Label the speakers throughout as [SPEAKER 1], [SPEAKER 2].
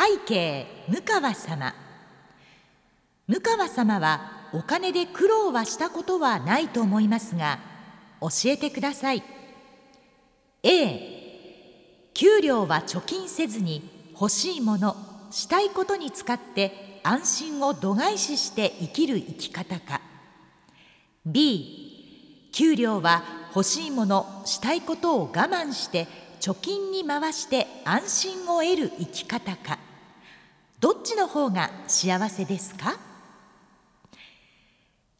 [SPEAKER 1] 背景向川様。向川様はお金で苦労はしたことはないと思いますが教えてください。A 給料は貯金せずに欲しいものしたいことに使って安心を度外視して生きる生き方か。B 給料は欲しいものしたいことを我慢して貯金に回して安心を得る生き方か。どっちの方が幸せですか？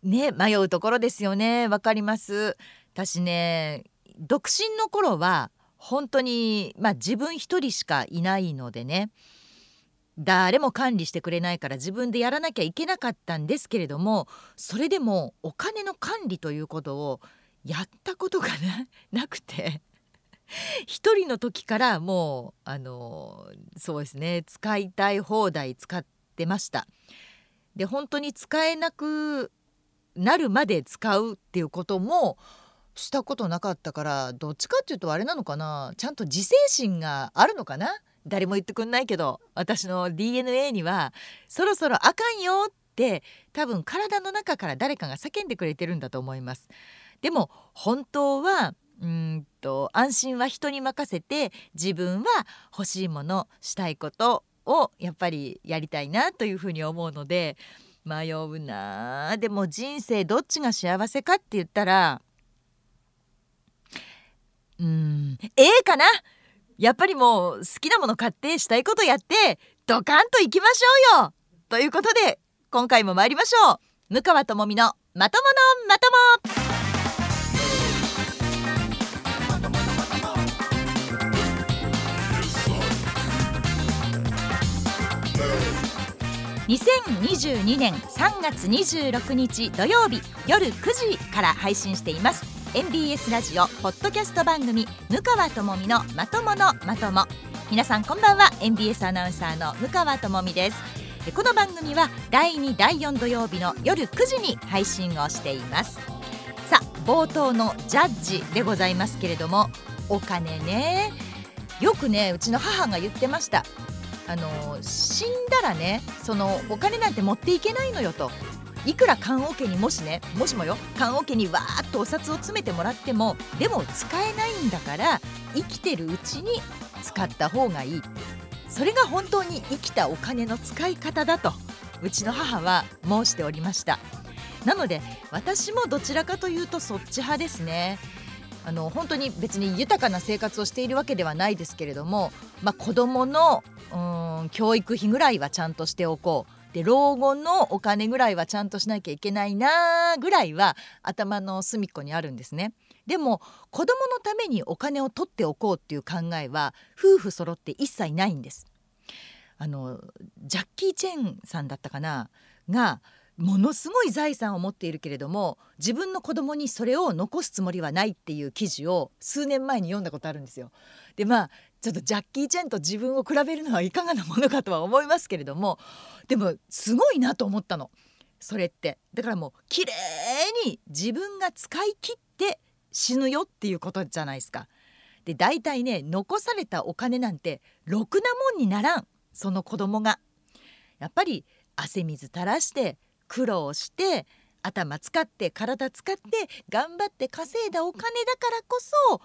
[SPEAKER 2] ね迷うところですよね。わかります。私ね独身の頃は本当にまあ自分一人しかいないのでね誰も管理してくれないから自分でやらなきゃいけなかったんですけれどもそれでもお金の管理ということをやったことがな くて。一人の時からもうあのそうですね使いたい放題使ってました。で本当に使えなくなるまで使うっていうこともしたことなかったからどっちかっていうとあれなのかなちゃんと自制心があるのかな誰も言ってくんないけど私の DNA にはそろそろあかんよって多分体の中から誰かが叫んでくれてるんだと思います。でも本当はうんと安心は人に任せて自分は欲しいものしたいことをやっぱりやりたいなというふうに思うので迷うな。でも人生どっちが幸せかって言ったらうん A かな。やっぱりもう好きなもの買ってしたいことやってドカンといきましょうよ。ということで今回も参りましょう。向川智美のまとものまとも。2022年3月26日土曜日夜9時から配信しています。MBS ラジオポッドキャスト番組「向川智美のまとものまとも」皆さんこんばんは。MBS アナウンサーの向川智美です。この番組は第2第4土曜日の夜9時に配信をしています。さあ冒頭のジャッジでございますけれどもお金ね。よくねうちの母が言ってました。あの死んだらねそのお金なんて持っていけないのよと。いくら棺桶にもしねもしもよ棺桶にわーっとお札を詰めてもらってもでも使えないんだから生きてるうちに使った方がいい。それが本当に生きたお金の使い方だとうちの母は申しておりました。なので私もどちらかというとそっち派ですね。あの本当に別に豊かな生活をしているわけではないですけれども、まあ、子どものうん教育費ぐらいはちゃんとしておこうで老後のお金ぐらいはちゃんとしなきゃいけないなぐらいは頭の隅っこにあるんですね。でも子供のためにお金を取っておこうっていう考えは夫婦揃って一切ないんです。あのジャッキー・チェンさんだったかな？がものすごい財産を持っているけれども自分の子供にそれを残すつもりはないっていう記事を数年前に読んだことあるんですよ。でまあちょっとジャッキー・チェンと自分を比べるのはいかがなものかとは思いますけれどもでもすごいなと思ったのそれってだからもう綺麗に自分が使い切って死ぬよっていうことじゃないですか。で大体ね残されたお金なんてろくなもんにならんその子供が。やっぱり汗水垂らして苦労して頭使って体使って頑張って稼いだお金だからこそ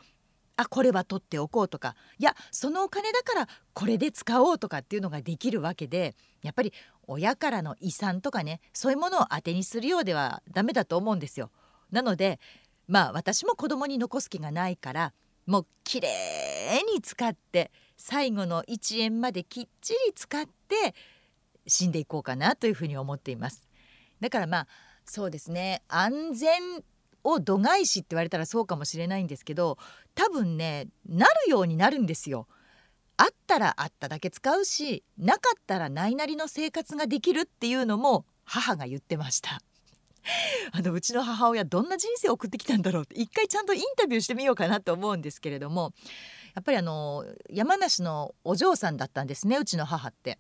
[SPEAKER 2] あこれは取っておこうとかいやそのお金だからこれで使おうとかっていうのができるわけでやっぱり親からの遺産とかねそういうものを当てにするようではダメだと思うんですよ。なのでまあ私も子供に残す気がないからもうきれいに使って最後の1円まできっちり使って死んでいこうかなというふうに思っています。だからまあそうですね安全を度外視って言われたらそうかもしれないんですけど多分ねなるようになるんですよ。あったらあっただけ使うしなかったらないなりの生活ができるっていうのも母が言ってました。あのうちの母親どんな人生を送ってきたんだろうって一回ちゃんとインタビューしてみようかなと思うんですけれどもやっぱりあの山梨のお嬢さんだったんですねうちの母って。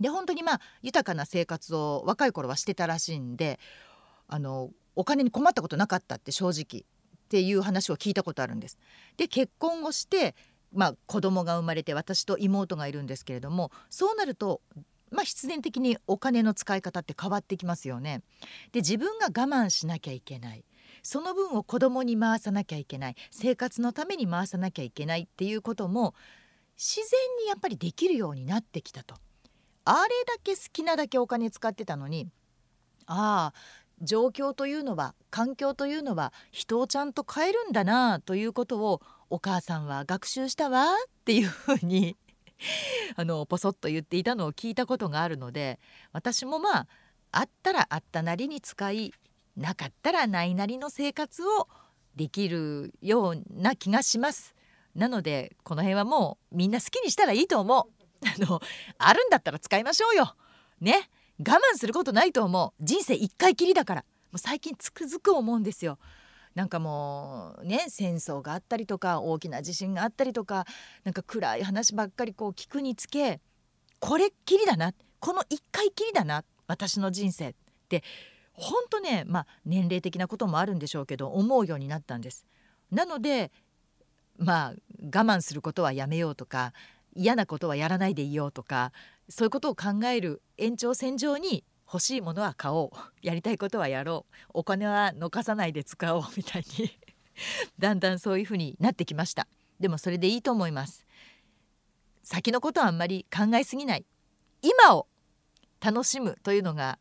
[SPEAKER 2] で本当にまあ豊かな生活を若い頃はしてたらしいんであのお金に困ったことなかったって正直っていう話を聞いたことあるんです。で結婚をしてまあ、子供が生まれて私と妹がいるんですけれどもそうなるとまあ、必然的にお金の使い方って変わってきますよね。で自分が我慢しなきゃいけないその分を子供に回さなきゃいけない生活のために回さなきゃいけないっていうことも自然にやっぱりできるようになってきたと。あれだけ好きなだけお金使ってたのにああ状況というのは環境というのは人をちゃんと変えるんだなということをお母さんは学習したわっていうふうに あのポソッと言っていたのを聞いたことがあるので私もまああったらあったなりに使いなかったらないなりの生活をできるような気がします。なのでこの辺はもうみんな好きにしたらいいと思う。あのあるんだったら使いましょうよ。ね我慢することないと思う人生一回きりだからもう最近つくづく思うんですよ。なんかもうね戦争があったりとか大きな地震があったりとかなんか暗い話ばっかりこう聞くにつけこれっきりだなこの一回きりだな私の人生って本当ねまあ年齢的なこともあるんでしょうけど思うようになったんです。なのでまあ我慢することはやめようとか嫌なことはやらないでいようとかそういうことを考える延長線上に欲しいものは買おう。やりたいことはやろう。お金は残さないで使おうみたいに。だんだんそういうふうになってきました。でもそれでいいと思います。先のことはあんまり考えすぎない。今を楽しむというのが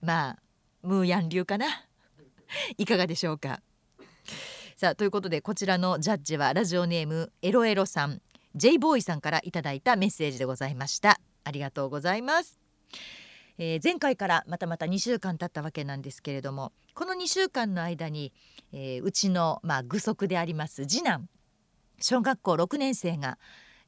[SPEAKER 2] まあムーヤン流かな。いかがでしょうか。さあということでこちらのジャッジはラジオネームエロエロさん。J ボーイさんからいただいたメッセージでございましたありがとうございますえー、前回からまたまた2週間経ったわけなんですけれどもこの2週間の間に、えー、うちの、まあ、具足であります次男小学校6年生が、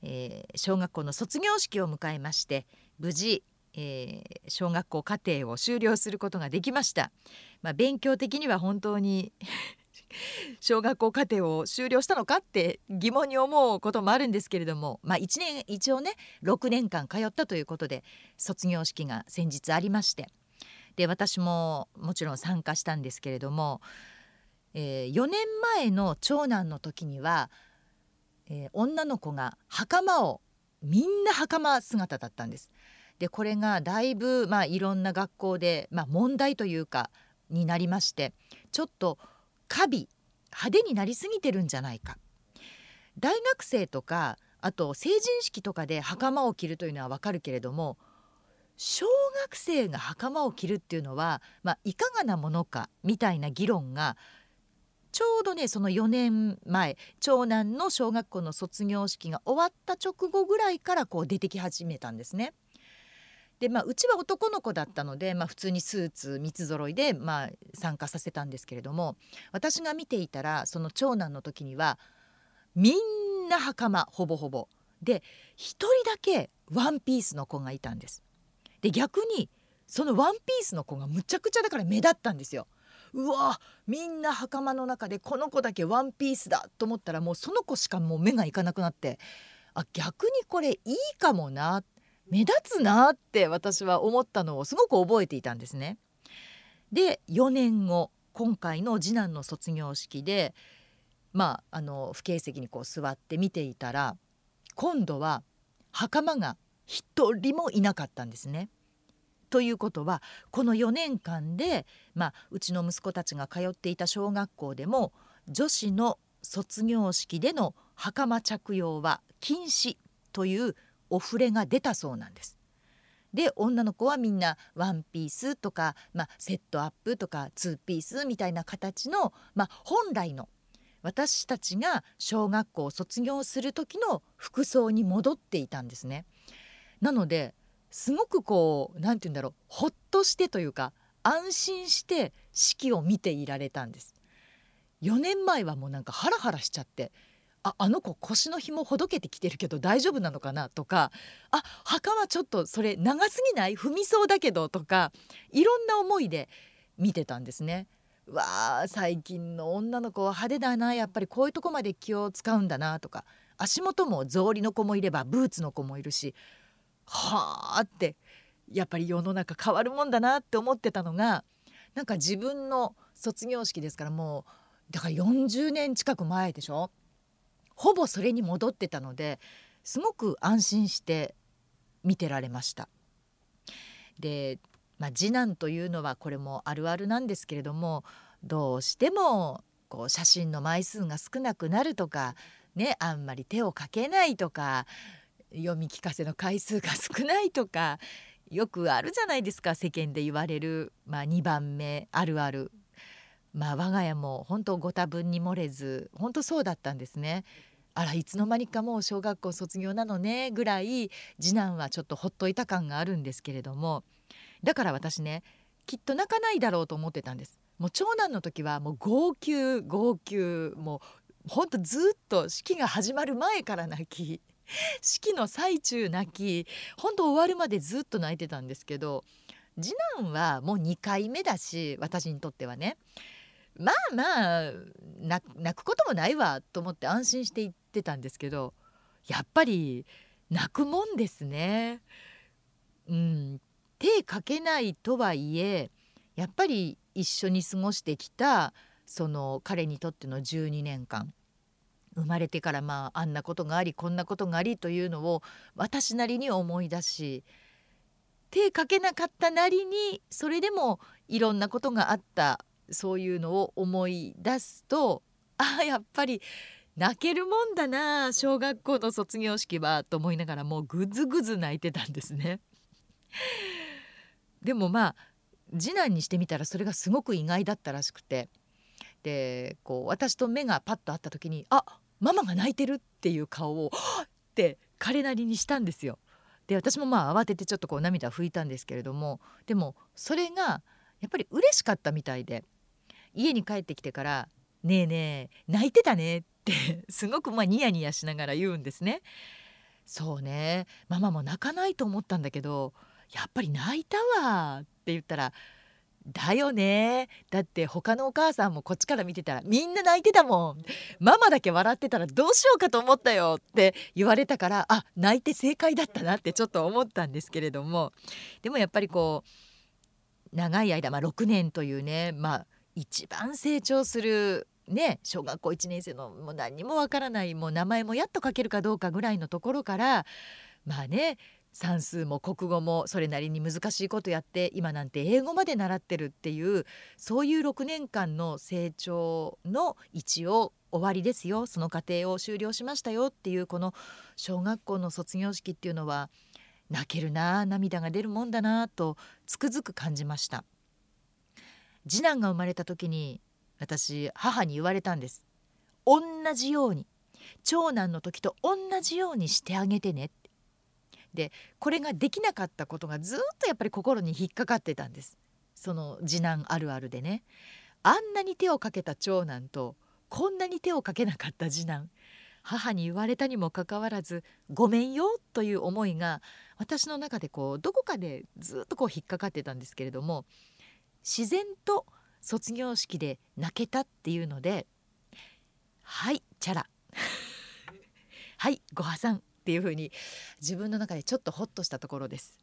[SPEAKER 2] えー、小学校の卒業式を迎えまして無事、えー、小学校課程を修了することができました。まあ、勉強的には本当に 小学校課程を修了したのかって疑問に思うこともあるんですけれども、まあ、1年一応ね6年間通ったということで卒業式が先日ありましてで私ももちろん参加したんですけれども、えー、4年前の長男の時には、えー、女の子が袴をみんな袴姿だったんです。でこれがだいぶ、まあ、いろんな学校で、まあ、問題というかになりましてちょっと華美派手になりすぎてるんじゃないか大学生とかあと成人式とかで袴を着るというのはわかるけれども小学生が袴を着るっていうのは、まあ、いかがなものかみたいな議論がちょうどねその4年前長男の小学校の卒業式が終わった直後ぐらいからこう出てき始めたんですね。でまあ、うちは男の子だったので、まあ、普通にスーツ三つ揃いで、まあ、参加させたんですけれども私が見ていたらその長男の時にはみんな袴ほぼほぼで1人だけワンピースの子がいたんです。で逆にそのワンピースの子がむちゃくちゃだから目立ったんですよ。うわみんな袴の中でこの子だけワンピースだと思ったらもうその子しかもう目がいかなくなってあ逆にこれいいかもな目立つなって私は思ったのをすごく覚えていたんですね。で4年後今回の次男の卒業式でまああの不景席にこう座って見ていたら今度は袴が一人もいなかったんですね。ということはこの4年間で、まあ、うちの息子たちが通っていた小学校でも女子の卒業式での袴着用は禁止というお触れが出たそうなんです。で女の子はみんなワンピースとか、まあ、セットアップとかツーピースみたいな形の、まあ、本来の私たちが小学校を卒業する時の服装に戻っていたんですね。なのですごくこう何て言うんだろうほっとしてというか安心して式を見ていられたんです。4年前はもうなんかハラハラしちゃってああの子腰の紐ほどけてきてるけど大丈夫なのかな？とかあ墓はちょっとそれ長すぎない？踏みそうだけどとかいろんな思いで見てたんですね。わあ最近の女の子は派手だな。やっぱりこういうとこまで気を使うんだなとか足元も草履の子もいればブーツの子もいるしはあってやっぱり世の中変わるもんだなって思ってたのがなんか自分の卒業式ですからもうだから40年近く前でしょ？ほぼそれに戻ってたのですごく安心して見てられました。で、まあ、次男というのはこれもあるあるなんですけれどもどうしてもこう写真の枚数が少なくなるとか、ね、あんまり手をかけないとか読み聞かせの回数が少ないとかよくあるじゃないですか世間で言われる、まあ、2番目あるある。まあ我が家も本当ご多分に漏れず本当そうだったんですね。あらいつの間にかもう小学校卒業なのねぐらい次男はちょっとほっといた感があるんですけれども。だから私ねきっと泣かないだろうと思ってたんです。もう長男の時はもう号泣号泣もうほんとずっと式が始まる前から泣き式の最中泣き本当終わるまでずっと泣いてたんですけど次男はもう2回目だし私にとってはね。まあまあ泣くこともないわと思って安心して言ってたんですけどやっぱり泣くもんですね。うん、手かけないとはいえやっぱり一緒に過ごしてきたその彼にとっての12年間生まれてからまああんなことがありこんなことがありというのを私なりに思い出し手かけなかったなりにそれでもいろんなことがあったそういうのを思い出すとあやっぱり泣けるもんだな小学校の卒業式はと思いながらもうぐずぐず泣いてたんですね。でもまあ次男にしてみたらそれがすごく意外だったらしくてでこう私と目がパッと会った時に「あママが泣いてるっていう顔を って彼なりにしたんですよ。で私もまあ慌ててちょっとこう涙拭いたんですけれどもでもそれがやっぱり嬉しかったみたいで家に帰ってきてから「ねえねえ泣いてたね」って すごくまあニヤニヤしながら言うんですね。そうねママも泣かないと思ったんだけどやっぱり泣いたわって言ったらだよね。だって他のお母さんもこっちから見てたらみんな泣いてたもん。ママだけ笑ってたらどうしようかと思ったよって言われたからあ泣いて正解だったなってちょっと思ったんですけれども。でもやっぱりこう長い間、まあ、6年というね、まあ、一番成長するね小学校1年生のもう何もわからないもう名前もやっと書けるかどうかぐらいのところからまあね算数も国語もそれなりに難しいことやって今なんて英語まで習ってるっていうそういう6年間の成長の一応終わりですよ。その過程を終了しましたよっていうこの小学校の卒業式っていうのは泣けるな涙が出るもんだなとつくづく感じました。次男が生まれた時に私母に言われたんです。同じように長男の時と同じようにしてあげてねでこれができなかったことがずっとやっぱり心に引っかかってたんです。その次男あるあるでね。あんなに手をかけた長男とこんなに手をかけなかった次男。母に言われたにもかかわらず「ごめんよ」という思いが私の中でこうどこかでずっとこう引っかかってたんですけれども自然と卒業式で泣けたっていうので「はいチャラ」はいご破産っていう風に自分の中でちょっとホッとしたところです。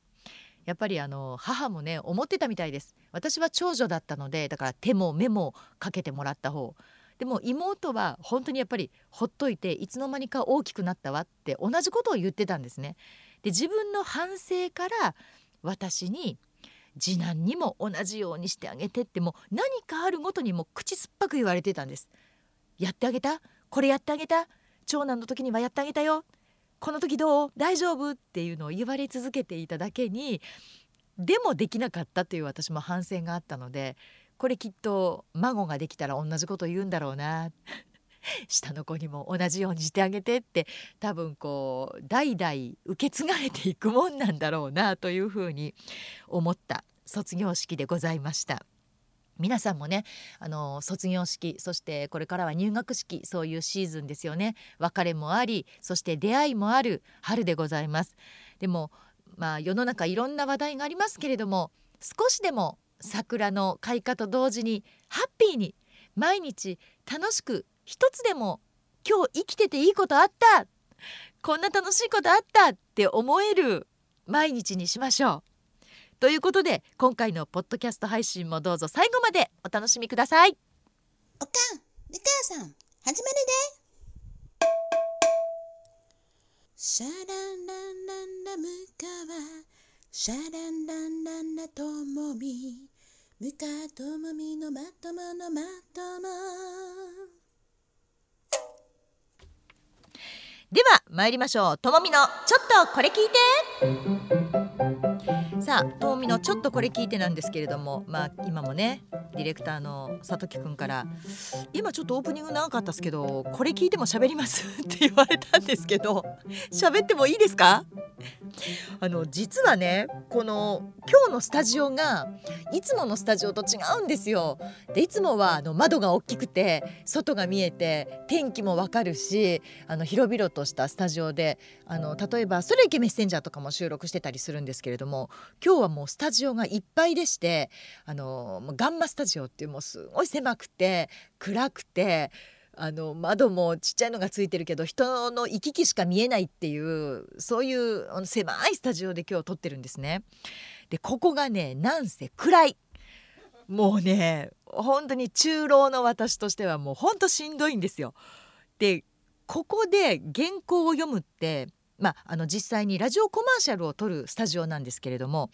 [SPEAKER 2] やっぱりあの母もね思ってたみたいです。私は長女だったのでだから手も目もかけてもらった方。でも妹は本当にやっぱりほっといていつの間にか大きくなったわって同じことを言ってたんですね。で自分の反省から私に次男にも同じようにしてあげてってもう何かあるごとにも口酸っぱく言われてたんです。やってあげた？これやってあげた？長男の時にはやってあげたよ？この時どう？大丈夫？っていうのを言われ続けていただけにでもできなかったという私も反省があったのでこれきっと孫ができたら同じこと言うんだろうな。下の子にも同じようにしてあげてって多分こう代々受け継がれていくもんなんだろうなというふうに思った卒業式でございました。皆さんもねあの卒業式そしてこれからは入学式そういうシーズンですよね別れもありそして出会いもある春でございますでもまあ世の中いろんな話題がありますけれども少しでも桜の開花と同時にハッピーに毎日楽しく一つでも今日生きてていいことあった。こんな楽しいことあったって思える毎日にしましょう。ということで今回のポッドキャスト配信もどうぞ最後までお楽しみください。
[SPEAKER 3] おかん、みかやさん、始まるで。シャランランランラムカワ。シャランランランラともみムカともみのまとものまとも。
[SPEAKER 2] では参りましょう。ともみのちょっとこれ聞いて。さあともみのちょっとこれ聞いてなんですけれどもまあ今もねディレクターの佐木くんから今ちょっとオープニング長かったですけどこれ聞いても喋ります？って言われたんですけど喋ってもいいですか？あの実はねこの今日のスタジオがいつものスタジオと違うんですよ。でいつもはあの窓が大きくて外が見えて天気もわかるしあの広々としたスタジオであの例えば「それいけメッセンジャー」とかも収録してたりするんですけれども今日はもうスタジオがいっぱいでしてあのガンマスタジオっていうもうすごい狭くて暗くて。あの窓もちっちゃいのがついてるけど人の行き来しか見えないっていうそういうあの狭いスタジオで今日撮ってるんですね。でここがねなんせ暗いもうね本当に中老の私としてはもうほんとしんどいんですよ。でここで原稿を読むってまあ、あの実際にラジオコマーシャルを撮るスタジオなんですけれども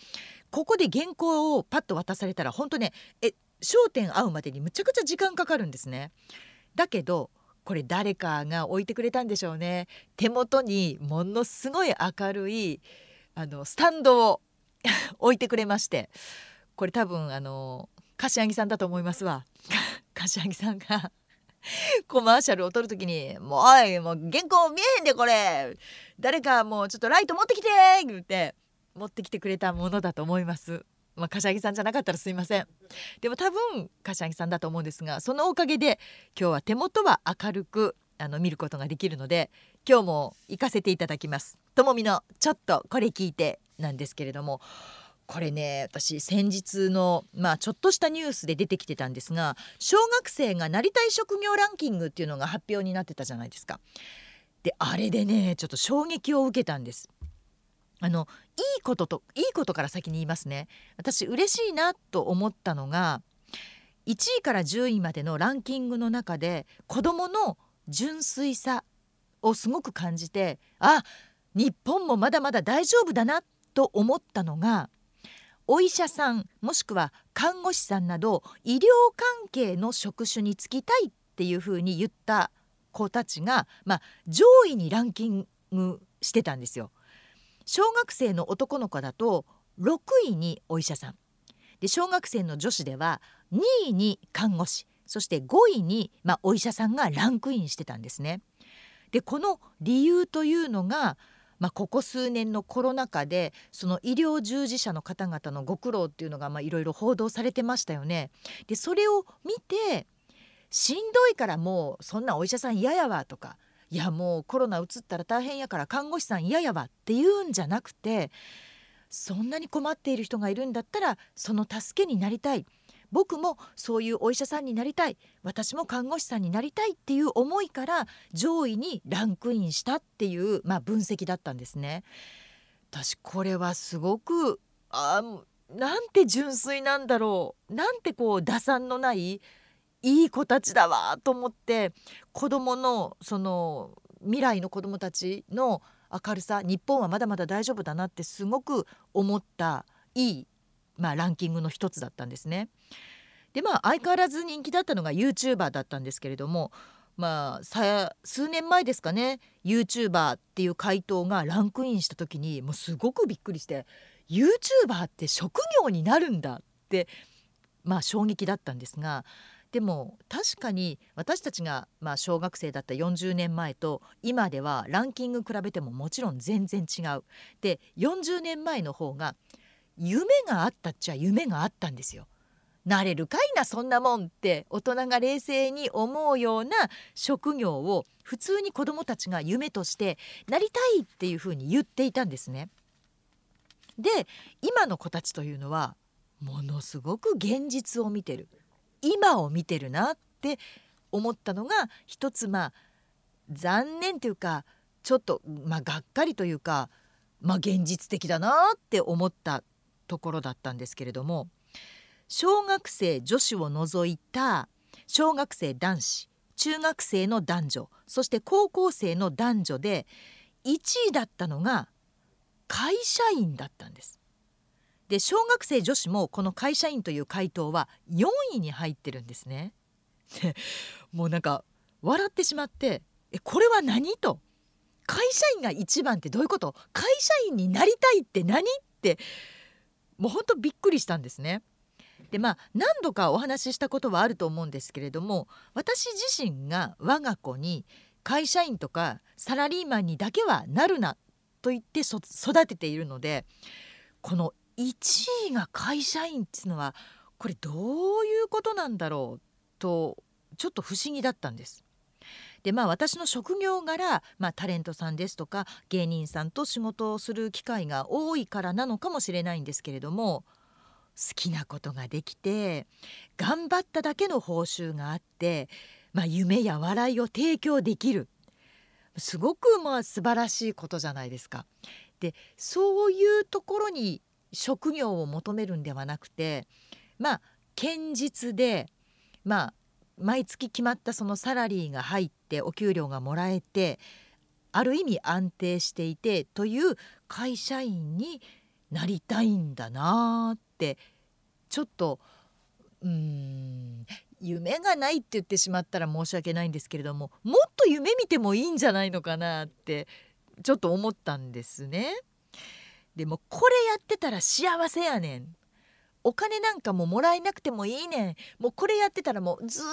[SPEAKER 2] ここで原稿をパッと渡されたら本当ねえ焦点合うまでにむちゃくちゃ時間かかるんですね。だけどこれ誰かが置いてくれたんでしょうね手元にものすごい明るいあのスタンドを 置いてくれましてこれ多分あの柏木さんだと思いますわ 柏木さんがコマーシャルを撮る時に「もうおいもう原稿見えへんでこれ誰かもうちょっとライト持ってきて!」言って持ってきてくれたものだと思います。まあ、柏木さんじゃなかったらすいませんでも多分柏木さんだと思うんですがそのおかげで今日は手元は明るくあの見ることができるので今日も行かせていただきますともみのちょっとこれ聞いてなんですけれどもこれね私先日のまあちょっとしたニュースで出てきてたんですが小学生がなりたい職業ランキングっていうのが発表になってたじゃないですか。であれでねちょっと衝撃を受けたんです。あのいいことといいことから先に言いますね私嬉しいなと思ったのが1位から10位までのランキングの中で子どもの純粋さをすごく感じてあ日本もまだまだ大丈夫だなと思ったのがお医者さんもしくは看護師さんなど医療関係の職種に就きたいっていうふうに言った子たちが、まあ、上位にランキングしてたんですよ。小学生の男の子だと6位にお医者さんで小学生の女子では2位に看護師そして5位に、まあ、お医者さんがランクインしてたんですね。でこの理由というのが、まあ、ここ数年のコロナ禍でその医療従事者の方々のご苦労っていうのがいろいろ報道されてましたよね。でそれを見てしんどいからもうそんなお医者さん嫌やわとかいやもうコロナうつったら大変やから看護師さん嫌やわっていうんじゃなくてそんなに困っている人がいるんだったらその助けになりたい僕もそういうお医者さんになりたい私も看護師さんになりたいっていう思いから上位にランクインしたっていう、まあ、分析だったんですね。私これはすごくあなんて純粋なんだろうなんてこう打算のないいい子たちだわと思って子どものその未来の子どもたちの明るさ日本はまだまだ大丈夫だなってすごく思ったいい、まあ、ランキングの一つだったんですね。でまあ相変わらず人気だったのが YouTuber だったんですけれどもまあ数年前ですかね YouTuber っていう回答がランクインした時にもうすごくびっくりして YouTuber って職業になるんだってまあ衝撃だったんですがでも確かに私たちがまあ小学生だった40年前と今ではランキング比べてももちろん全然違う。で40年前の方が夢があったっちゃ夢があったんですよ。なれるかいなそんなもんって大人が冷静に思うような職業を普通に子どもたちが夢としてなりたいっていうふうに言っていたんですね。で今の子たちというのはものすごく現実を見てる今を見てるなって思ったのが一つまあ残念というかちょっとまあがっかりというかまあ現実的だなって思ったところだったんですけれども小学生女子を除いた小学生男子中学生の男女そして高校生の男女で1位だったのが会社員だったんです。で小学生女子もこの会社員という回答は4位に入ってるんですね。でもうなんか笑ってしまってえこれは何と？会社員が一番ってどういうこと？会社員になりたいって何ってもうほんとびっくりしたんですね。でまあ何度かお話ししたことはあると思うんですけれども私自身が我が子に会社員とかサラリーマンにだけはなるなと言って育てているのでこの1位が会社員っていうのはこれどういうことなんだろうとちょっと不思議だったんです。でまあ私の職業柄、まあ、タレントさんですとか芸人さんと仕事をする機会が多いからなのかもしれないんですけれども好きなことができて頑張っただけの報酬があって、まあ、夢や笑いを提供できるすごくまあ素晴らしいことじゃないですか。でそういうところに職業を求めるんではなくてまあ堅実でまあ毎月決まったそのサラリーが入ってお給料がもらえてある意味安定していてという会社員になりたいんだなってちょっとうーん夢がないって言ってしまったら申し訳ないんですけれどももっと夢見てもいいんじゃないのかなってちょっと思ったんですね。でもこれやってたら幸せやねんお金なんかももらえなくてもいいねんもうこれやってたらもうずっ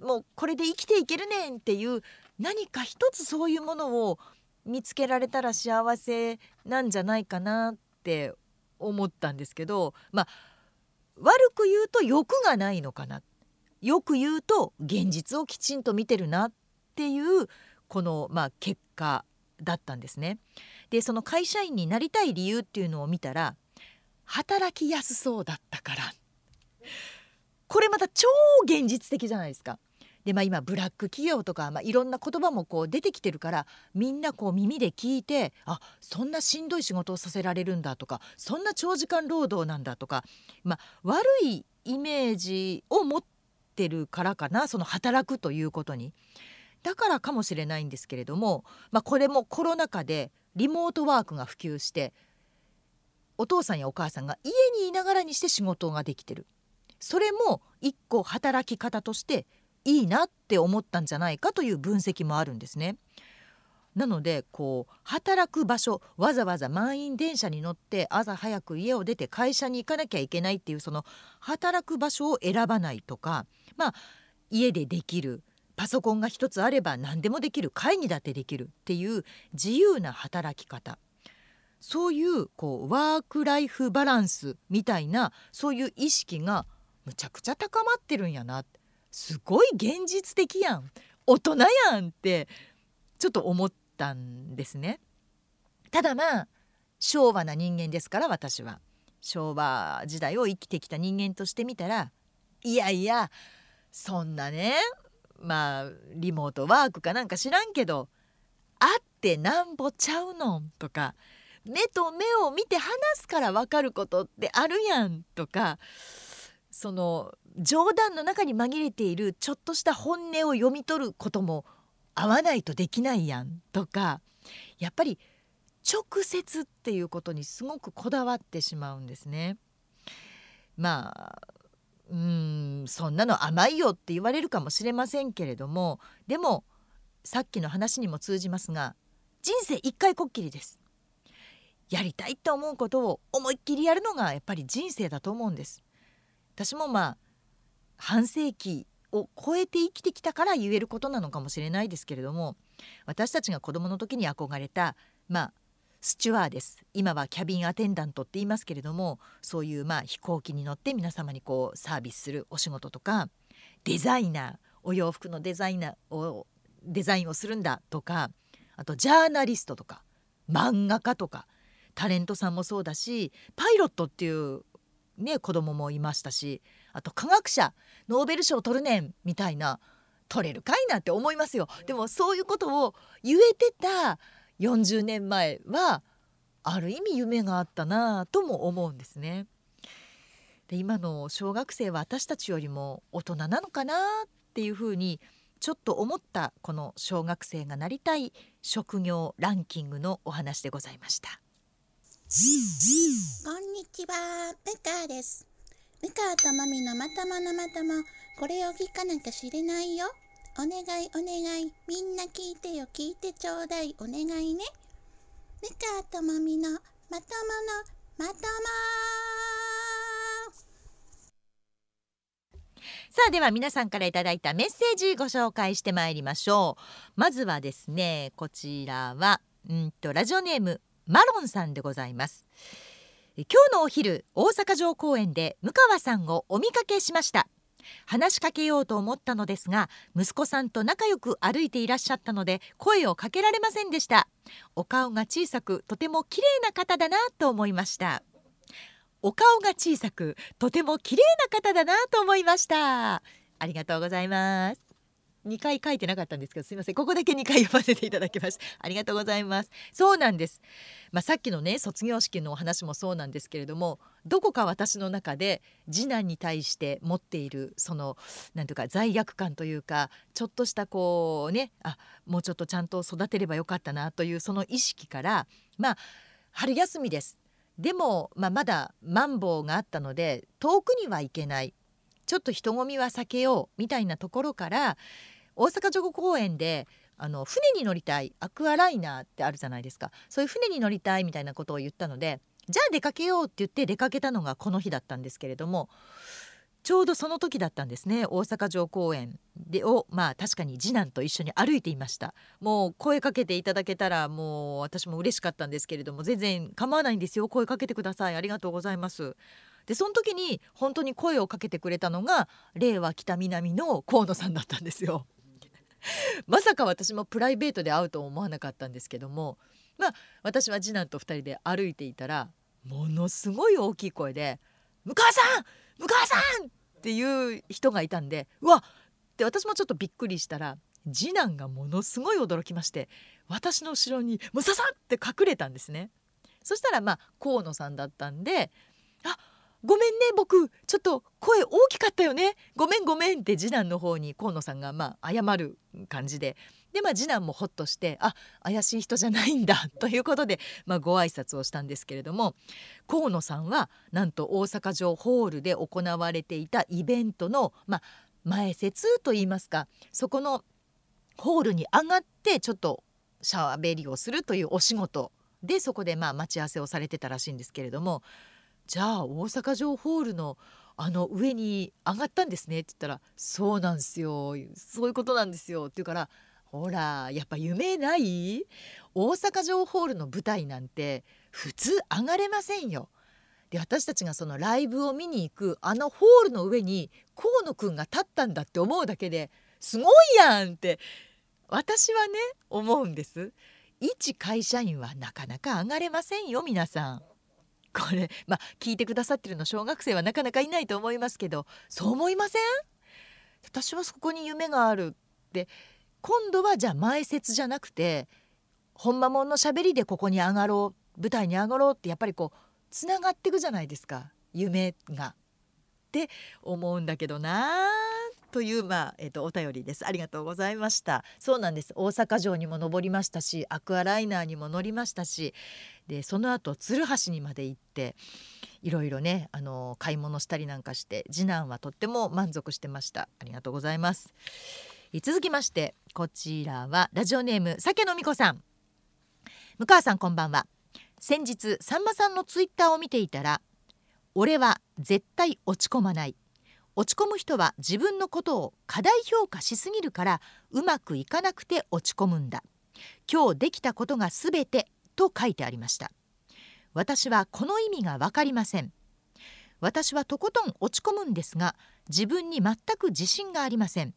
[SPEAKER 2] ともうこれで生きていけるねんっていう何か一つそういうものを見つけられたら幸せなんじゃないかなって思ったんですけどまあ悪く言うと欲がないのかなよく言うと現実をきちんと見てるなっていうこの、まあ、結果だったんですね。でその会社員になりたい理由っていうのを見たら働きやすそうだったからこれまた超現実的じゃないですか。でまあ、今ブラック企業とか、まあ、いろんな言葉もこう出てきてるからみんなこう耳で聞いてあそんなしんどい仕事をさせられるんだとかそんな長時間労働なんだとか、まあ、悪いイメージを持ってるからかなその働くということに。だからかもしれないんですけれども、まあ、これもコロナ禍でリモートワークが普及してお父さんやお母さんが家にいながらにして仕事ができてるそれも一個働き方としていいなって思ったんじゃないかという分析もあるんですね。なのでこう働く場所わざわざ満員電車に乗って朝早く家を出て会社に行かなきゃいけないっていうその働く場所を選ばないとかまあ家でできるパソコンが一つあれば何でもできる会議だってできるっていう自由な働き方そういうこうワーク・ライフ・バランスみたいなそういう意識がむちゃくちゃ高まってるんやなすごい現実的やん大人やんってちょっと思ったんですね。ただまあ昭和な人間ですから私は昭和時代を生きてきた人間としてみたらいやいやそんなねまあリモートワークかなんか知らんけど会ってなんぼちゃうのとか目と目を見て話すから分かることってあるやんとかその冗談の中に紛れているちょっとした本音を読み取ることも合わないとできないやんとかやっぱり直接っていうことにすごくこだわってしまうんですね。まあうんそんなの甘いよって言われるかもしれませんけれどもでもさっきの話にも通じますが人生一回こっきりです。やりたいって思うことを思いっきりやるのがやっぱり人生だと思うんです。私もまあ半世紀を超えて生きてきたから言えることなのかもしれないですけれども私たちが子どもの時に憧れたまあスチュワーデス今はキャビンアテンダントって言いますけれどもそういうまあ飛行機に乗って皆様にこうサービスするお仕事とかデザイナーお洋服のデザイナーをデザインをするんだとかあとジャーナリストとか漫画家とかタレントさんもそうだしパイロットっていうね子供もいましたしあと科学者ノーベル賞取るねんみたいな取れるかいなって思いますよでもそういうことを言えてた40年前はある意味夢があったなとも思うんですね。で今の小学生は私たちよりも大人なのかなっていうふうにちょっと思ったこの小学生がなりたい職業ランキングのお話でございました
[SPEAKER 3] こんにちは、むかです。むかともみのまとものまとも、これを聞かなきゃ知れないよ。お願いお願い、みんな聞いてよ、聞いてちょうだい、お願いね。むかともみのまとものまとも。
[SPEAKER 2] さあでは皆さんからいただいたメッセージご紹介してまいりましょうまずはですねこちらはうんとラジオネームマロンさんでございます。今日のお昼大阪城公園で向川さんをお見かけしました。話しかけようと思ったのですが息子さんと仲良く歩いていらっしゃったので声をかけられませんでした。お顔が小さくとても綺麗な方だなと思いました。お顔が小さくとても綺麗な方だなと思いました。ありがとうございます。2回書いてなかったんですけどすいません。ここだけ2回読ませていただきました。ありがとうございます。そうなんです。まあ、さっきのね卒業式のお話もそうなんですけれどもどこか私の中で次男に対して持っているそのなんていうか罪悪感というかちょっとしたこうねあもうちょっとちゃんと育てればよかったなというその意識からまあ春休みです。でも、まあ、まだマンボウがあったので遠くには行けない。ちょっと人混みは避けようみたいなところから大阪城公園であの船に乗りたいアクアライナーってあるじゃないですか。そういう船に乗りたいみたいなことを言ったのでじゃあ出かけようって言って出かけたのがこの日だったんですけれどもちょうどその時だったんですね大阪城公園でをまあ確かに次男と一緒に歩いていました。もう声かけていただけたらもう私も嬉しかったんですけれども全然構わないんですよ。声かけてください。ありがとうございます。でその時に本当に声をかけてくれたのが令和北南の河野さんだったんですよ。まさか私もプライベートで会うとは思わなかったんですけどもまあ私は次男と2人で歩いていたらものすごい大きい声で「向川さん向川さん!」っていう人がいたんでうわって私もちょっとびっくりしたら次男がものすごい驚きまして私の後ろにムササ!って隠れたんですね。そしたらまあ河野さんだったんで「あごめんね僕。ちょっと声大きかったよね。ごめんごめん」って次男の方に河野さんがまあ謝る感じで。でまあ次男もほっとしてあ怪しい人じゃないんだ。ということで、まあ、ご挨拶をしたんですけれども河野さんはなんと大阪城ホールで行われていたイベントの、まあ、前説といいますかそこのホールに上がってちょっとシャワーベリーをするというお仕事でそこでまあ待ち合わせをされてたらしいんですけれどもじゃあ大阪城ホールのあの上に上がったんですねって言ったら「そうなんですよ。そういうことなんですよ」って言うから「ほらやっぱ夢ない？大阪城ホールの舞台なんて普通上がれませんよ」で私たちがそのライブを見に行くあのホールの上に河野くんが立ったんだって思うだけですごいやんって私はね思うんです。一会社員はなかなか上がれませんよ皆さん。これまあ聞いてくださってるの小学生はなかなかいないと思いますけどそう思いません？私はそこに夢があるって。今度はじゃあ前説じゃなくてほんまもんのしゃべりでここに上がろう舞台に上がろうってやっぱりこうつながっていくじゃないですか。夢が。って思うんだけどな。というまあえっ、とお便りです。ありがとうございました。そうなんです。大阪城にも登りましたしアクアライナーにも乗りましたしでその後鶴橋にまで行っていろいろねあの買い物したりなんかして次男はとっても満足してました。ありがとうございます。続きましてこちらはラジオネーム酒飲み子さん。向川さんこんばんは。先日さんまさんのツイッターを見ていたら俺は絶対落ち込まない。落ち込む人は自分のことを過大評価しすぎるからうまくいかなくて落ち込むんだ。今日できたことがすべてと書いてありました。私はこの意味がわかりません。私はとことん落ち込むんですが自分に全く自信がありません。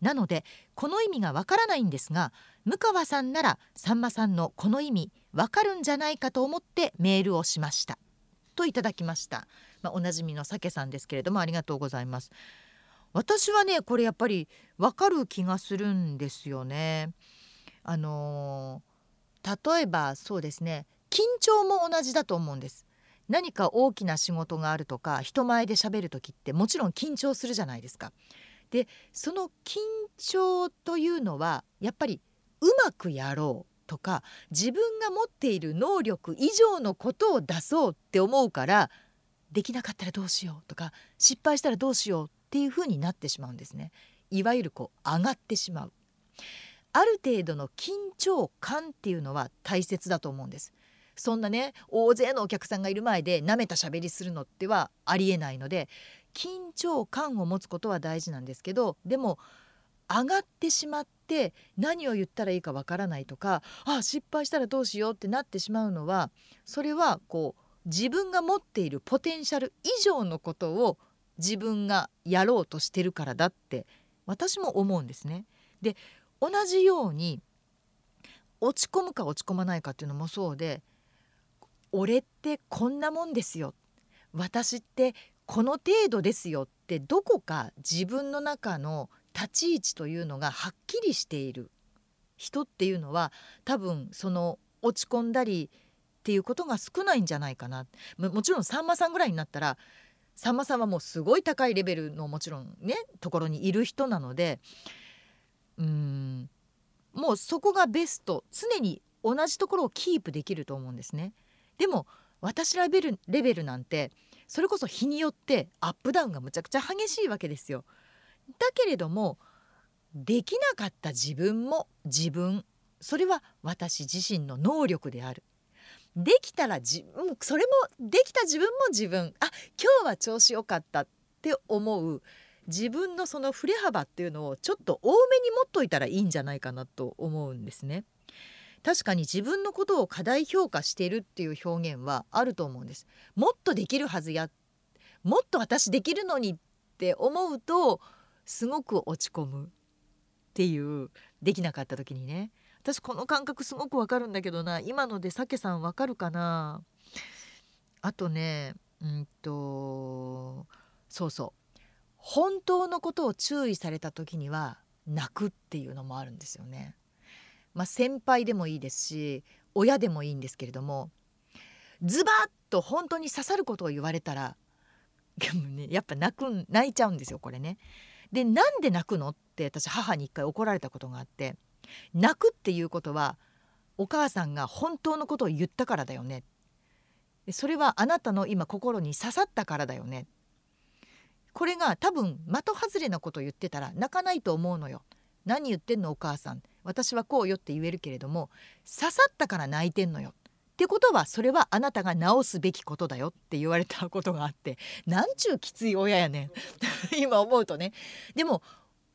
[SPEAKER 2] なのでこの意味がわからないんですが向川さんならさんまさんのこの意味わかるんじゃないかと思ってメールをしました。といただきました、まあ、おなじみのさけさんですけれどもありがとうございます。私はねこれやっぱりわかる気がするんですよね。あのー例えばそうですね緊張も同じだと思うんです。何か大きな仕事があるとか人前で喋る時ってもちろん緊張するじゃないですか。でその緊張というのはやっぱりうまくやろうとか自分が持っている能力以上のことを出そうって思うからできなかったらどうしようとか失敗したらどうしようっていうふうになってしまうんですね。いわゆるこう上がってしまう。ある程度の緊張感っていうのは大切だと思うんです。そんなね大勢のお客さんがいる前でなめた喋りするのってはありえないので緊張感を持つことは大事なんですけどでも上がってしまって何を言ったらいいかわからないとかあ失敗したらどうしようってなってしまうのはそれはこう自分が持っているポテンシャル以上のことを自分がやろうとしてるからだって私も思うんですね。で同じように落ち込むか落ち込まないかっていうのもそうで俺ってこんなもんですよ私ってこの程度ですよってどこか自分の中の立ち位置というのがはっきりしている人っていうのは多分その落ち込んだりっていうことが少ないんじゃないかなもちろんさんまさんぐらいになったらさんまさんはもうすごい高いレベルのもちろんねところにいる人なのでうんもうそこがベスト常に同じところをキープできると思うんですね。でも私レベルレベルなんてそれこそ日によってアップダウンがむちゃくちゃ激しいわけですよ。だけれどもできなかった自分も自分それは私自身の能力である。できたらじそれもできた自分も自分あ今日は調子良かったって思う自分のその振れ幅っていうのをちょっと多めに持っといたらいいんじゃないかなと思うんですね。確かに自分のことを過大評価しているっていう表現はあると思うんです。もっとできるはずやもっと私できるのにって思うとすごく落ち込むっていうできなかった時にね私この感覚すごくわかるんだけどな。今のでさけさんわかるかな？あとねうんとそうそう。本当のことを注意された時には泣くっていうのもあるんですよね。まあ、先輩でもいいですし親でもいいんですけれどもズバッと本当に刺さることを言われたらでもね、やっぱ泣く泣いちゃうんですよこれね。でなんで泣くの？って私母に一回怒られたことがあって。泣くっていうことはお母さんが本当のことを言ったからだよね。それはあなたの今心に刺さったからだよね。これが多分的外れなことを言ってたら泣かないと思うのよ。何言ってんのお母さん。私はこうよって言えるけれども刺さったから泣いてんのよ。ってことはそれはあなたが直すべきことだよって言われたことがあってなんちゅうきつい親やねん。今思うとね。でも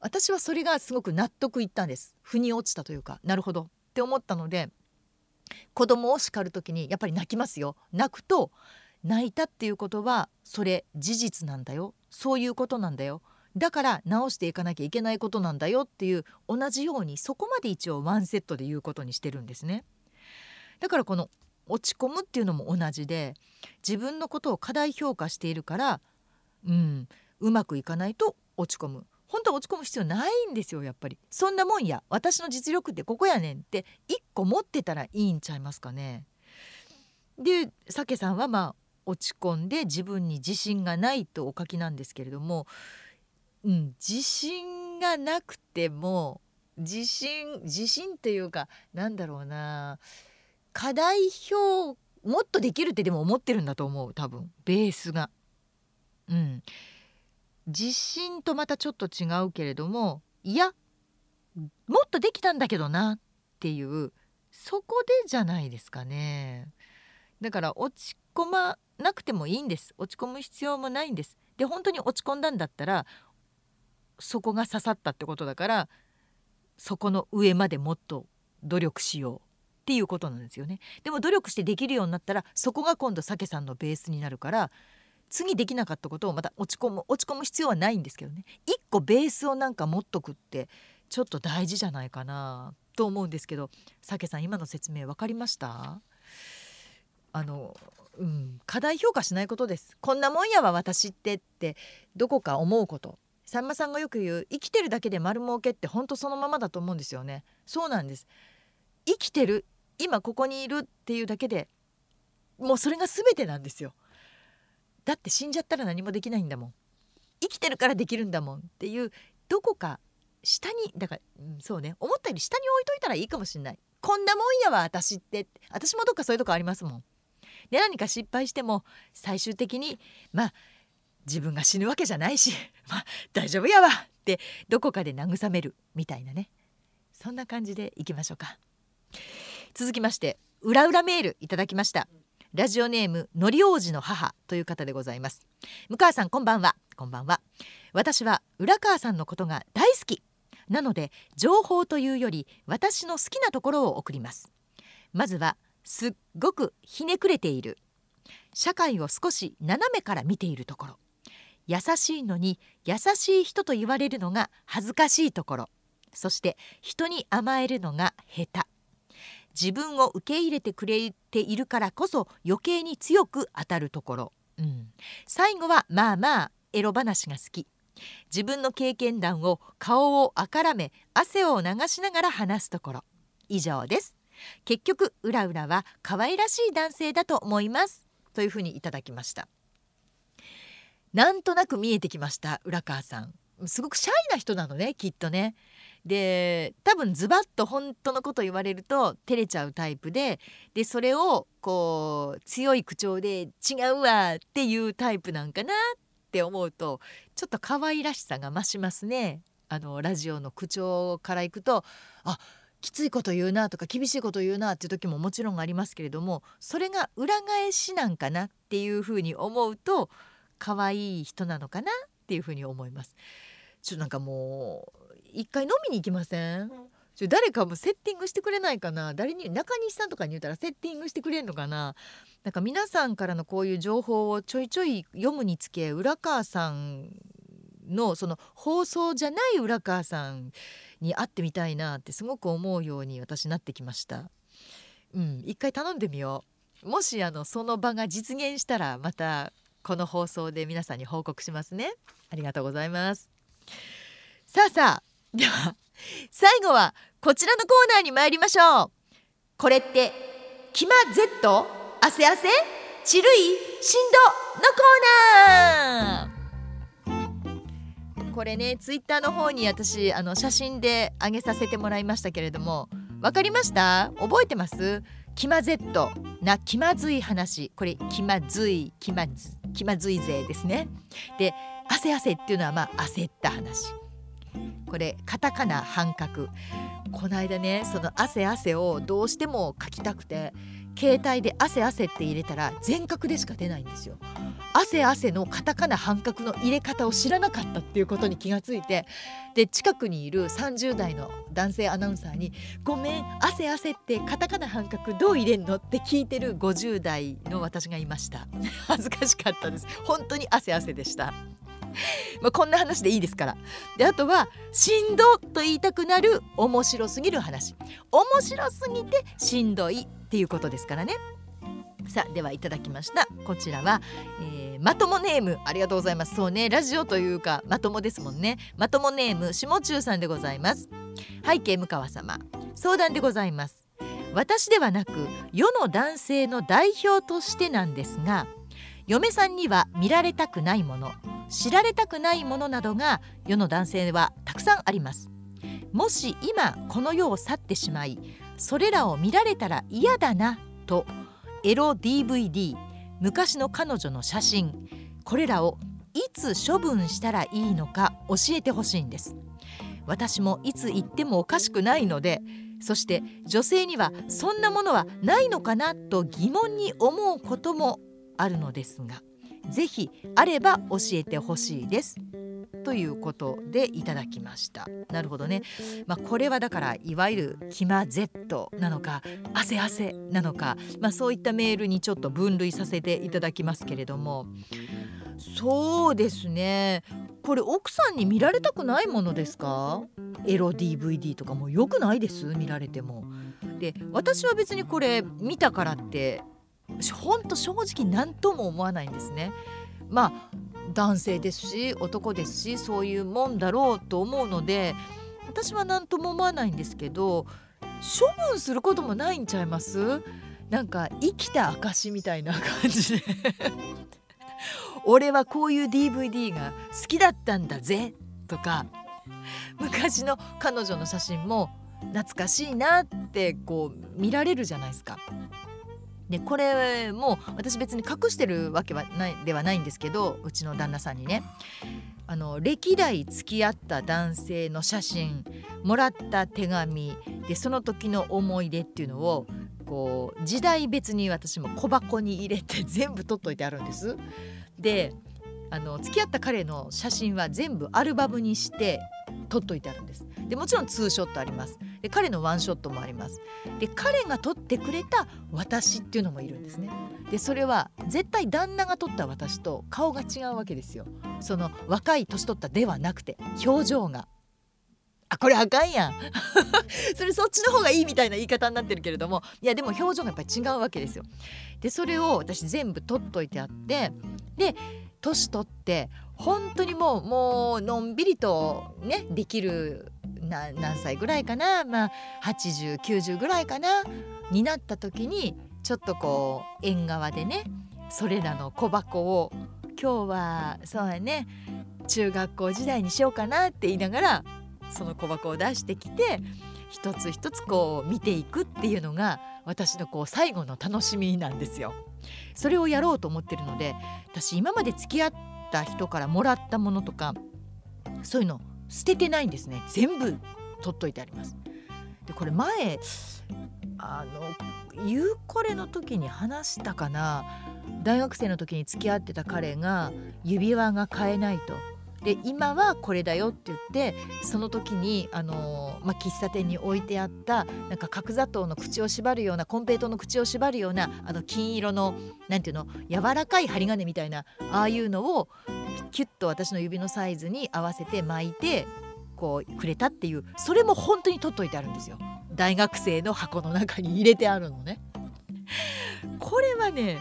[SPEAKER 2] 私はそれがすごく納得いったんです。腑に落ちたというかなるほど。って思ったので子供を叱る時にやっぱり泣きますよ。泣くと泣いたっていうことはそれ事実なんだよ。そういうことなんだよ。だから直していかなきゃいけないことなんだよ。っていう同じようにそこまで一応ワンセットで言うことにしてるんですね。だからこの落ち込むっていうのも同じで自分のことを過大評価しているからうんうまくいかないと落ち込む。本当は落ち込む必要ないんですよやっぱり。そんなもんや。私の実力ってここやねんって1個持ってたらいいんちゃいますかね。でさけさんはまあ落ち込んで自分に自信がないとお書きなんですけれども、うん、自信がなくても自信自信というかなんだろうな課題表もっとできるってでも思ってるんだと思う多分。ベースが。うん、自信とまたちょっと違うけれどもいやもっとできたんだけどなっていうそこでじゃないですかね。だから落ち込まなくてもいいんです落ち込む必要もないんです。で本当に落ち込んだんだったらそこが刺さったってことだからそこの上までもっと努力しようっていうことなんですよねでも努力してできるようになったらそこが今度サケさんのベースになるから次できなかったことをまた落ち込む落ち込む必要はないんですけどね。一個ベースをなんか持っとくってちょっと大事じゃないかなと思うんですけどサケさん今の説明分かりました？あのうん、課題評価しないことです。こんなもんやわ私ってってどこか思うこと。さんまさんがよく言う生きてるだけで丸儲けって本当そのままだと思うんですよね。そうなんです。生きてる今ここにいるっていうだけでもうそれが全てなんですよ。だって死んじゃったら何もできないんだもん。生きてるからできるんだもんっていうどこか下にだから、うんそうね思ったより下に置いといたらいいかもしれない。こんなもんやわ私って。私もどっかそういうとこありますもん。で何か失敗しても最終的にまあ自分が死ぬわけじゃないし まあ大丈夫やわってどこかで慰めるみたいなね。そんな感じでいきましょうか。続きまして裏裏メールいただきました。ラジオネームのり王子の母という方でございます。向川さんこんばんは。こんばんは。私は浦川さんのことが大好き。なので情報というより私の好きなところを送ります。まずはすっごくひねくれている。社会を少し斜めから見ているところ。優しいのに優しい人と言われるのが恥ずかしいところ。そして人に甘えるのが下手。自分を受け入れてくれているからこそ余計に強く当たるところ、うん、最後はまあまあエロ話が好き。自分の経験談を顔をあからめ汗を流しながら話すところ。以上です。結局うらうらは可愛らしい男性だと思います。というふうにいただきました。なんとなく見えてきました浦川さん。すごくシャイな人なのねきっとね。で多分ズバッと本当のこと言われると照れちゃうタイプででそれをこう強い口調で「違うわ」っていうタイプなんかなって思うとちょっと可愛らしさが増しますねあのラジオの口調からいくとあきついこと言うなとか厳しいこと言うなっていう時ももちろんありますけれどもそれが裏返しなんかなっていうふうに思うと可愛い人なのかなっていうふうに思います。ちょっとなんかもう一回飲みに行きません？ちょ誰かもセッティングしてくれないかな？誰に中西さんとかに言ったらセッティングしてくれんのかな？なんか皆さんからのこういう情報をちょいちょい読むにつけ浦川さんのその放送じゃない浦川さんに会ってみたいなってすごく思うように私なってきました。うん一回頼んでみよう。もしあのその場が実現したらまたこの放送で皆さんに報告しますね。ありがとうございます。さあさあでは最後はこちらのコーナーに参りましょう。これってキマ Z 汗汗？チルい振動のコーナー。これねツイッターの方に私あの写真で上げさせてもらいましたけれどもわかりました？覚えてます？気ま Z な気まずい話。これ気まずい気まず気まずい勢ですね。で汗汗っていうのはまあ焦った話。これカタカナ半角。この間ねその汗汗をどうしても書きたくて携帯で汗汗って入れたら全角でしか出ないんですよ。汗汗のカタカナ半角の入れ方を知らなかったっていうことに気がついてで近くにいる30代の男性アナウンサーに「ごめん汗汗ってカタカナ半角どう入れんの?」って聞いてる50代の私がいました。恥ずかしかったです。本当に汗汗でした。まあこんな話でいいですから。であとは「しんど」と言いたくなる面白すぎる話。面白すぎてしんどいっていうことですからね。さあではいただきました。こちらは、えーまともネームありがとうございます。そうねラジオというかまともですもんね。まともネーム下中さんでございます。背景向川様相談でございます。私ではなく世の男性の代表としてなんですが嫁さんには見られたくないもの。知られたくないものなどが世の男性はたくさんあります。もし今この世を去ってしまいそれらを見られたら嫌だなとエロ DVD 昔の彼女の写真これらをいつ処分したらいいのか教えてほしいんです。私もいつ言ってもおかしくないのでそして女性にはそんなものはないのかなと疑問に思うこともあるのですが。ぜひあれば教えてほしいです。ということでいただきました。なるほどね。まあこれはだからいわゆるキマ Z なのか汗汗なのかまあそういったメールにちょっと分類させていただきますけれども。そうですね。これ奥さんに見られたくないものですか？エロ DVD とかもよくないです？見られても。で私は別にこれ見たからってほんと正直何とも思わないんですね。まあ男性ですし男ですしそういうもんだろうと思うので私は何とも思わないんですけど処分することもないんちゃいます？なんか生きた証みたいな感じで。俺はこういう DVD が好きだったんだぜとか昔の彼女の写真も懐かしいなってこう見られるじゃないですか。でこれも私別に隠してるわけはないではないんですけどうちの旦那さんにね。あの歴代付き合った男性の写真もらった手紙でその時の思い出っていうのをこう時代別に私も小箱に入れて 全部取っといてあるんです。であの付き合った彼の写真は全部アルバムにして撮っといてあるんです。でもちろんツーショットあります。で彼のワンショットもあります。で彼が撮ってくれた私っていうのもいるんですね。でそれは絶対旦那が撮った私と顔が違うわけですよ。その若い年取ったではなくて表情が。あこれあかんやん。それそっちの方がいいみたいな言い方になってるけれども。いやでも表情がやっぱり違うわけですよ。でそれを私全部取っといてあって。で年取って本当にもうもうのんびりとねできる何歳ぐらいかな？まあ8090ぐらいかな？になった時にちょっとこう縁側でねそれらの小箱を今日はそうやね中学校時代にしようかなって言いながらその小箱を出してきて一つ一つこう見ていくっていうのが私のこう最後の楽しみなんですよ。それをやろうと思ってるので私今まで付き合った人からもらったものとかそういうの捨ててないんですね。全部取っといてあります。でこれ前あのゆうこれの時に話したかな。大学生の時に付き合ってた彼が指輪が買えないと。で今はこれだよって言ってその時にあの、まあ、喫茶店に置いてあったなんか角砂糖の口を縛るようなコンペイトの口を縛るようなあの金色のなんていうの柔らかい針金みたいなああいうのをキュッと私の指のサイズに合わせて巻いてこうくれたっていうそれも本当に取っといてあるんですよ。大学生の箱の中に入れてあるのね。これはね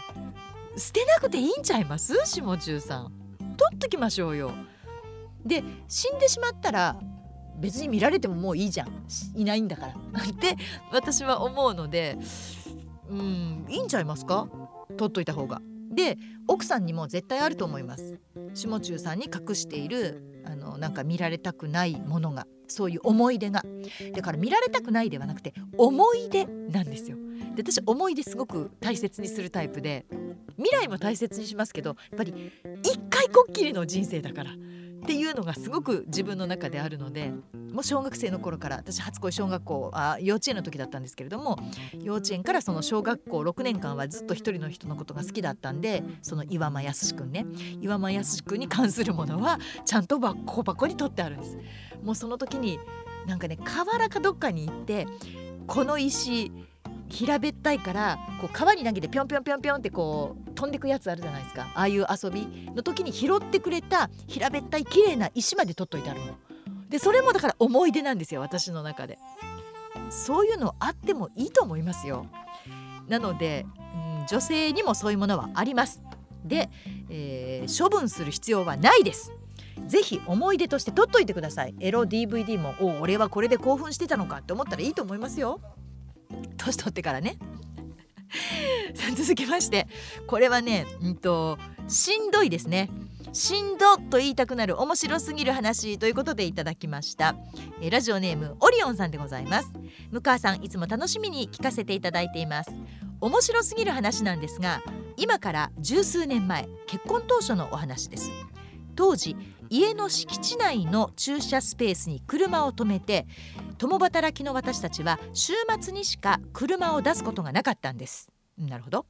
[SPEAKER 2] 捨てなくていいんちゃいます？下中さん。取っときましょうよ。で死んでしまったら別に見られてももういいじゃん。いないんだから。って私は思うのでうんいいんちゃいますか？取っといた方が。で奥さんにも絶対あると思います。下中さんに隠しているあのなんか見られたくないものがそういう思い出が。だから見られたくないではなくて思い出なんですよ。で私思い出すごく大切にするタイプで未来も大切にしますけどやっぱり一回こっきりの人生だから。っていうのがすごく自分の中であるのでもう小学生の頃から私初恋小学校あ幼稚園の時だったんですけれども幼稚園からその小学校6年間はずっと一人の人のことが好きだったんでその岩間康くんね岩間康くんに関するものはちゃんと小箱に取ってあるんです。もうその時になんかね河原かどっかに行ってこの石平べったいからこう川に投げてぴょんぴょんぴょんぴょんってこう飛んでくやつあるじゃないですかああいう遊びの時に拾ってくれた平べったい綺麗な石まで取っといてあるの。でそれもだから思い出なんですよ私の中で。そういうのあってもいいと思いますよ。なので、うん、女性にもそういうものはあります。で、えー、処分する必要はないです。ぜひ思い出として取っといてください。エロ DVD もお俺はこれで興奮してたのかって思ったらいいと思いますよ。年取ってからね。続きましてこれはね、うんと、しんどいですね。しんどと言いたくなる面白すぎる話ということでいただきました。えラジオネームオリオンさんでございます。向川さんいつも楽しみに聞かせていただいています。面白すぎる話なんですが今から十数年前結婚当初のお話です。当時家の敷地内の駐車スペースに車を止めて共働きの私たちは週末にしか車を出すことがなかったんです。なるほど。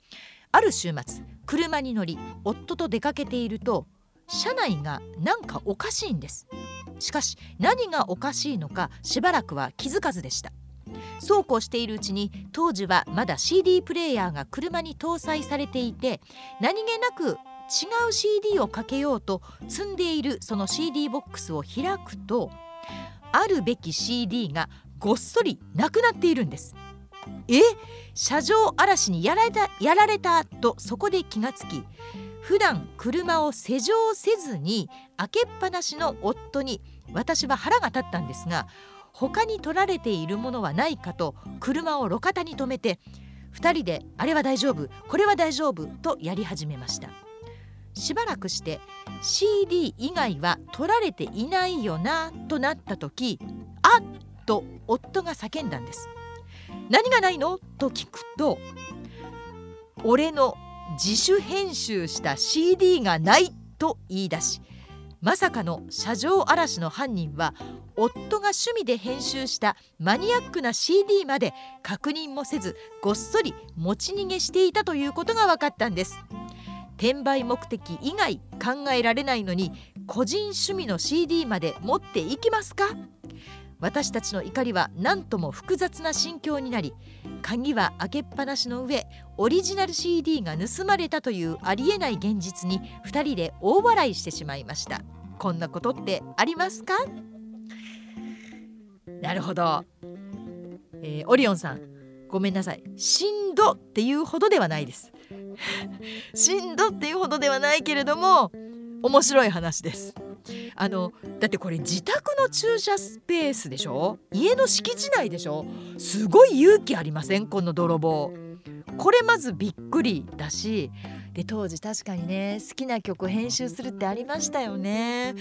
[SPEAKER 2] ある週末車に乗り夫と出かけていると車内がなんかおかしいんです。しかし何がおかしいのかしばらくは気づかずでした。そうこうしているうちに当時はまだ CD プレーヤーが車に搭載されていて何気なく違う CD をかけようと積んでいるその CD ボックスを開くとあるべき CD がごっそりなくなっているんですえ？車上荒らしにやられたやられたとそこで気がつき普段車を施錠せずに開けっぱなしの夫に私は腹が立ったんですが他に取られているものはないかと車を路肩に止めて2人で「あれは大丈夫これは大丈夫」とやり始めました。しばらくして CD 以外は取られていないよなとなった時あっと夫が叫んだんです。何がないの？と聞くと俺の自主編集した CD がないと言い出しまさかの車上荒らしの犯人は夫が趣味で編集したマニアックな CD まで確認もせずごっそり持ち逃げしていたということが分かったんです。転売目的以外考えられないのに個人趣味の CD まで持っていきますか？私たちの怒りは何とも複雑な心境になり鍵は開けっぱなしの上オリジナル CD が盗まれたというありえない現実に2人で大笑いしてしまいました。こんなことってありますか？なるほど、えー、オリオンさんごめんなさい。しんどっていうほどではないです。しんどっていうほどではないけれども面白い話です。あのだってこれ自宅の駐車スペースでしょ？家の敷地内でしょ？すごい勇気ありません？この泥棒。これまずびっくりだしで当時確かにね好きな曲編集するってありましたよね。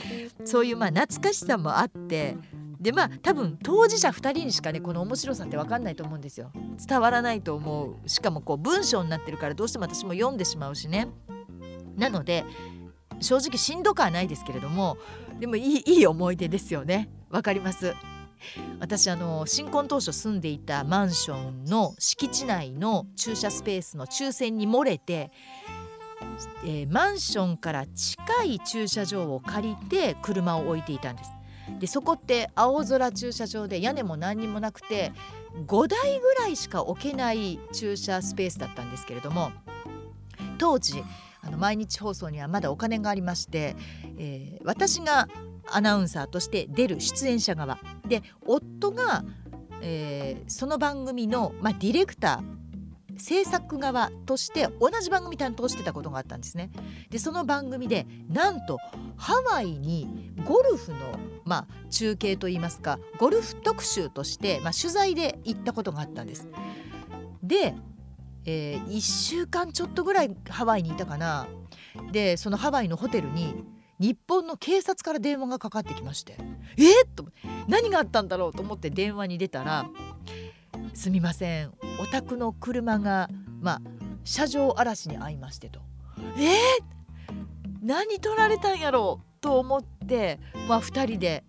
[SPEAKER 2] そういうまあ懐かしさもあって。でまあ多分当事者2人にしかねこの面白さって分かんないと思うんですよ。伝わらないと思う。しかもこう文章になってるからどうしても私も読んでしまうしね。なので正直しんどくはないですけれどもでもいいいい思い出ですよね。わかります。私あの新婚当初住んでいたマンションの敷地内の駐車スペースの抽選に漏れて、えー、マンションから近い駐車場を借りて車を置いていたんです。でそこって青空駐車場で屋根も何にもなくて5台ぐらいしか置けない駐車スペースだったんですけれども当時あの毎日放送にはまだお金がありまして、えー、私がアナウンサーとして出る出演者側。で夫が、えー、その番組の、まあ、ディレクター制作側として同じ番組担当してたことがあったんですね。でその番組でなんとハワイにゴルフの、まあ、中継といいますかゴルフ特集として、まあ、取材で行ったことがあったんです。でえー、1週間ちょっとぐらいハワイにいたかなでそのハワイのホテルに日本の警察から電話がかかってきましてえー、っと何があったんだろうと思って電話に出たら「すみませんお宅の車がまあ車上荒らしに遭いまして」と「えー、何取られたんやろう?」と思ってまあ2人で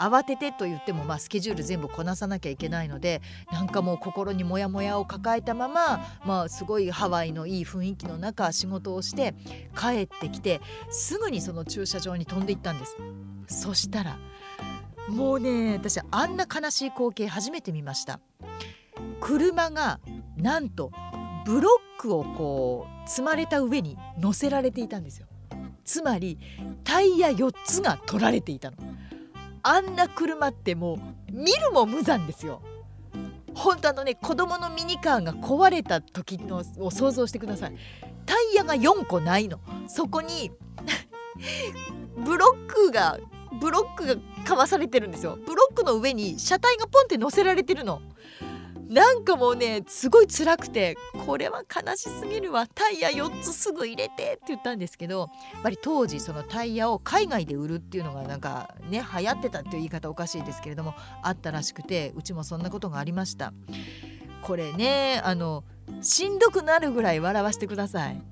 [SPEAKER 2] 慌ててと言っても、まあ、スケジュール全部こなさなきゃいけないのでなんかもう心にモヤモヤを抱えたまま、まあ、すごいハワイのいい雰囲気の中仕事をして帰ってきてすぐにその駐車場に飛んでいったんです。そしたらもうね私あんな悲しい光景初めて見ました。車がなんとブロックをこう積まれた上に乗せられていたんですよ。つまりタイヤ4つが取られていたの。あんな車ってもう見るも無残ですよ本当あのね子供のミニカーが壊れた時のを想像してくださいタイヤが4個ないのそこにブロックがブロックがかわされてるんですよ。ブロックの上に車体がポンって乗せられてるの。なんかもうねすごい辛くてこれは悲しすぎるわタイヤ4つすぐ入れてって言ったんですけどやっぱり当時そのタイヤを海外で売るっていうのがなんかね流行ってたっていう言い方おかしいですけれどもあったらしくてうちもそんなことがありました。これねあのしんどくなるぐらい笑わせてください。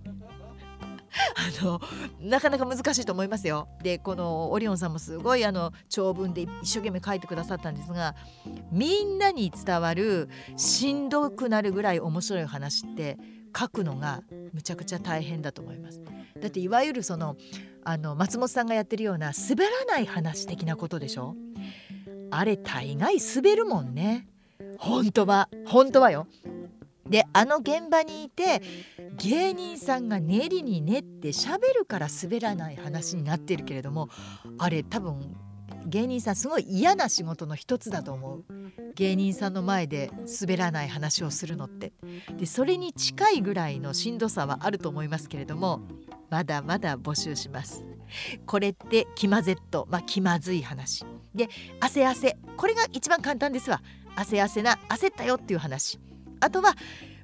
[SPEAKER 2] あのなかなか難しいと思いますよ。でこのオリオンさんもすごいあの長文で一生懸命書いてくださったんですがみんなに伝わるしんどくなるぐらい面白い話って書くのがむちゃくちゃ大変だと思います。だっていわゆるそのあの松本さんがやってるような滑らない話的なことでしょ？あれ大概滑るもんね。本当は本当はよであの現場にいて芸人さんが練りに練って喋るから滑らない話になってるけれどもあれ多分芸人さんすごい嫌な仕事の一つだと思う。芸人さんの前で滑らない話をするのって。でそれに近いぐらいのしんどさはあると思いますけれどもまだまだ募集します。これって気まぜっとまあ気まずい話。で汗汗。これが一番簡単ですわ。汗汗な焦ったよっていう話。あとは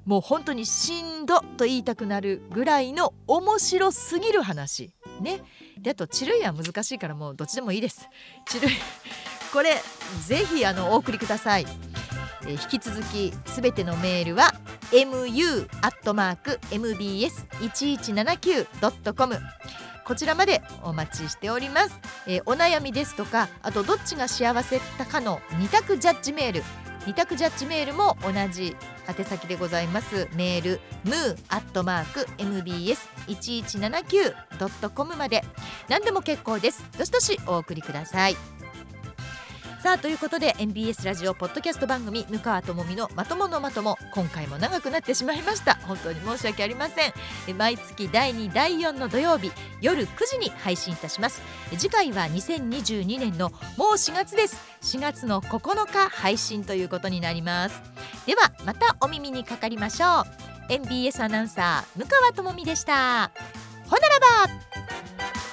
[SPEAKER 2] もう本当にしんどと言いたくなるぐらいの面白すぎる話。ね。であとチルイは難しいからもうどっちでもいいです。チルイこれぜひあのお送りください、えー引き続きすべてのメールは mu.mbs1179.com こちらまでお待ちしております、えーお悩みですとかあとどっちが幸せかの二択ジャッジメール。二択ジャッジメールも同じ宛先でございます。メール mu.mbs1179.com まで。何でも結構です。どしどしお送りください。さあということで MBS ラジオポッドキャスト番組向川智美のまとものまとも。今回も長くなってしまいました。本当に申し訳ありません。毎月第2第4の土曜日夜9時に配信いたします。次回は2022年のもう4月です。4月の9日配信ということになります。ではまたお耳にかかりましょう。MBS アナウンサー向川智美でした。ほならば。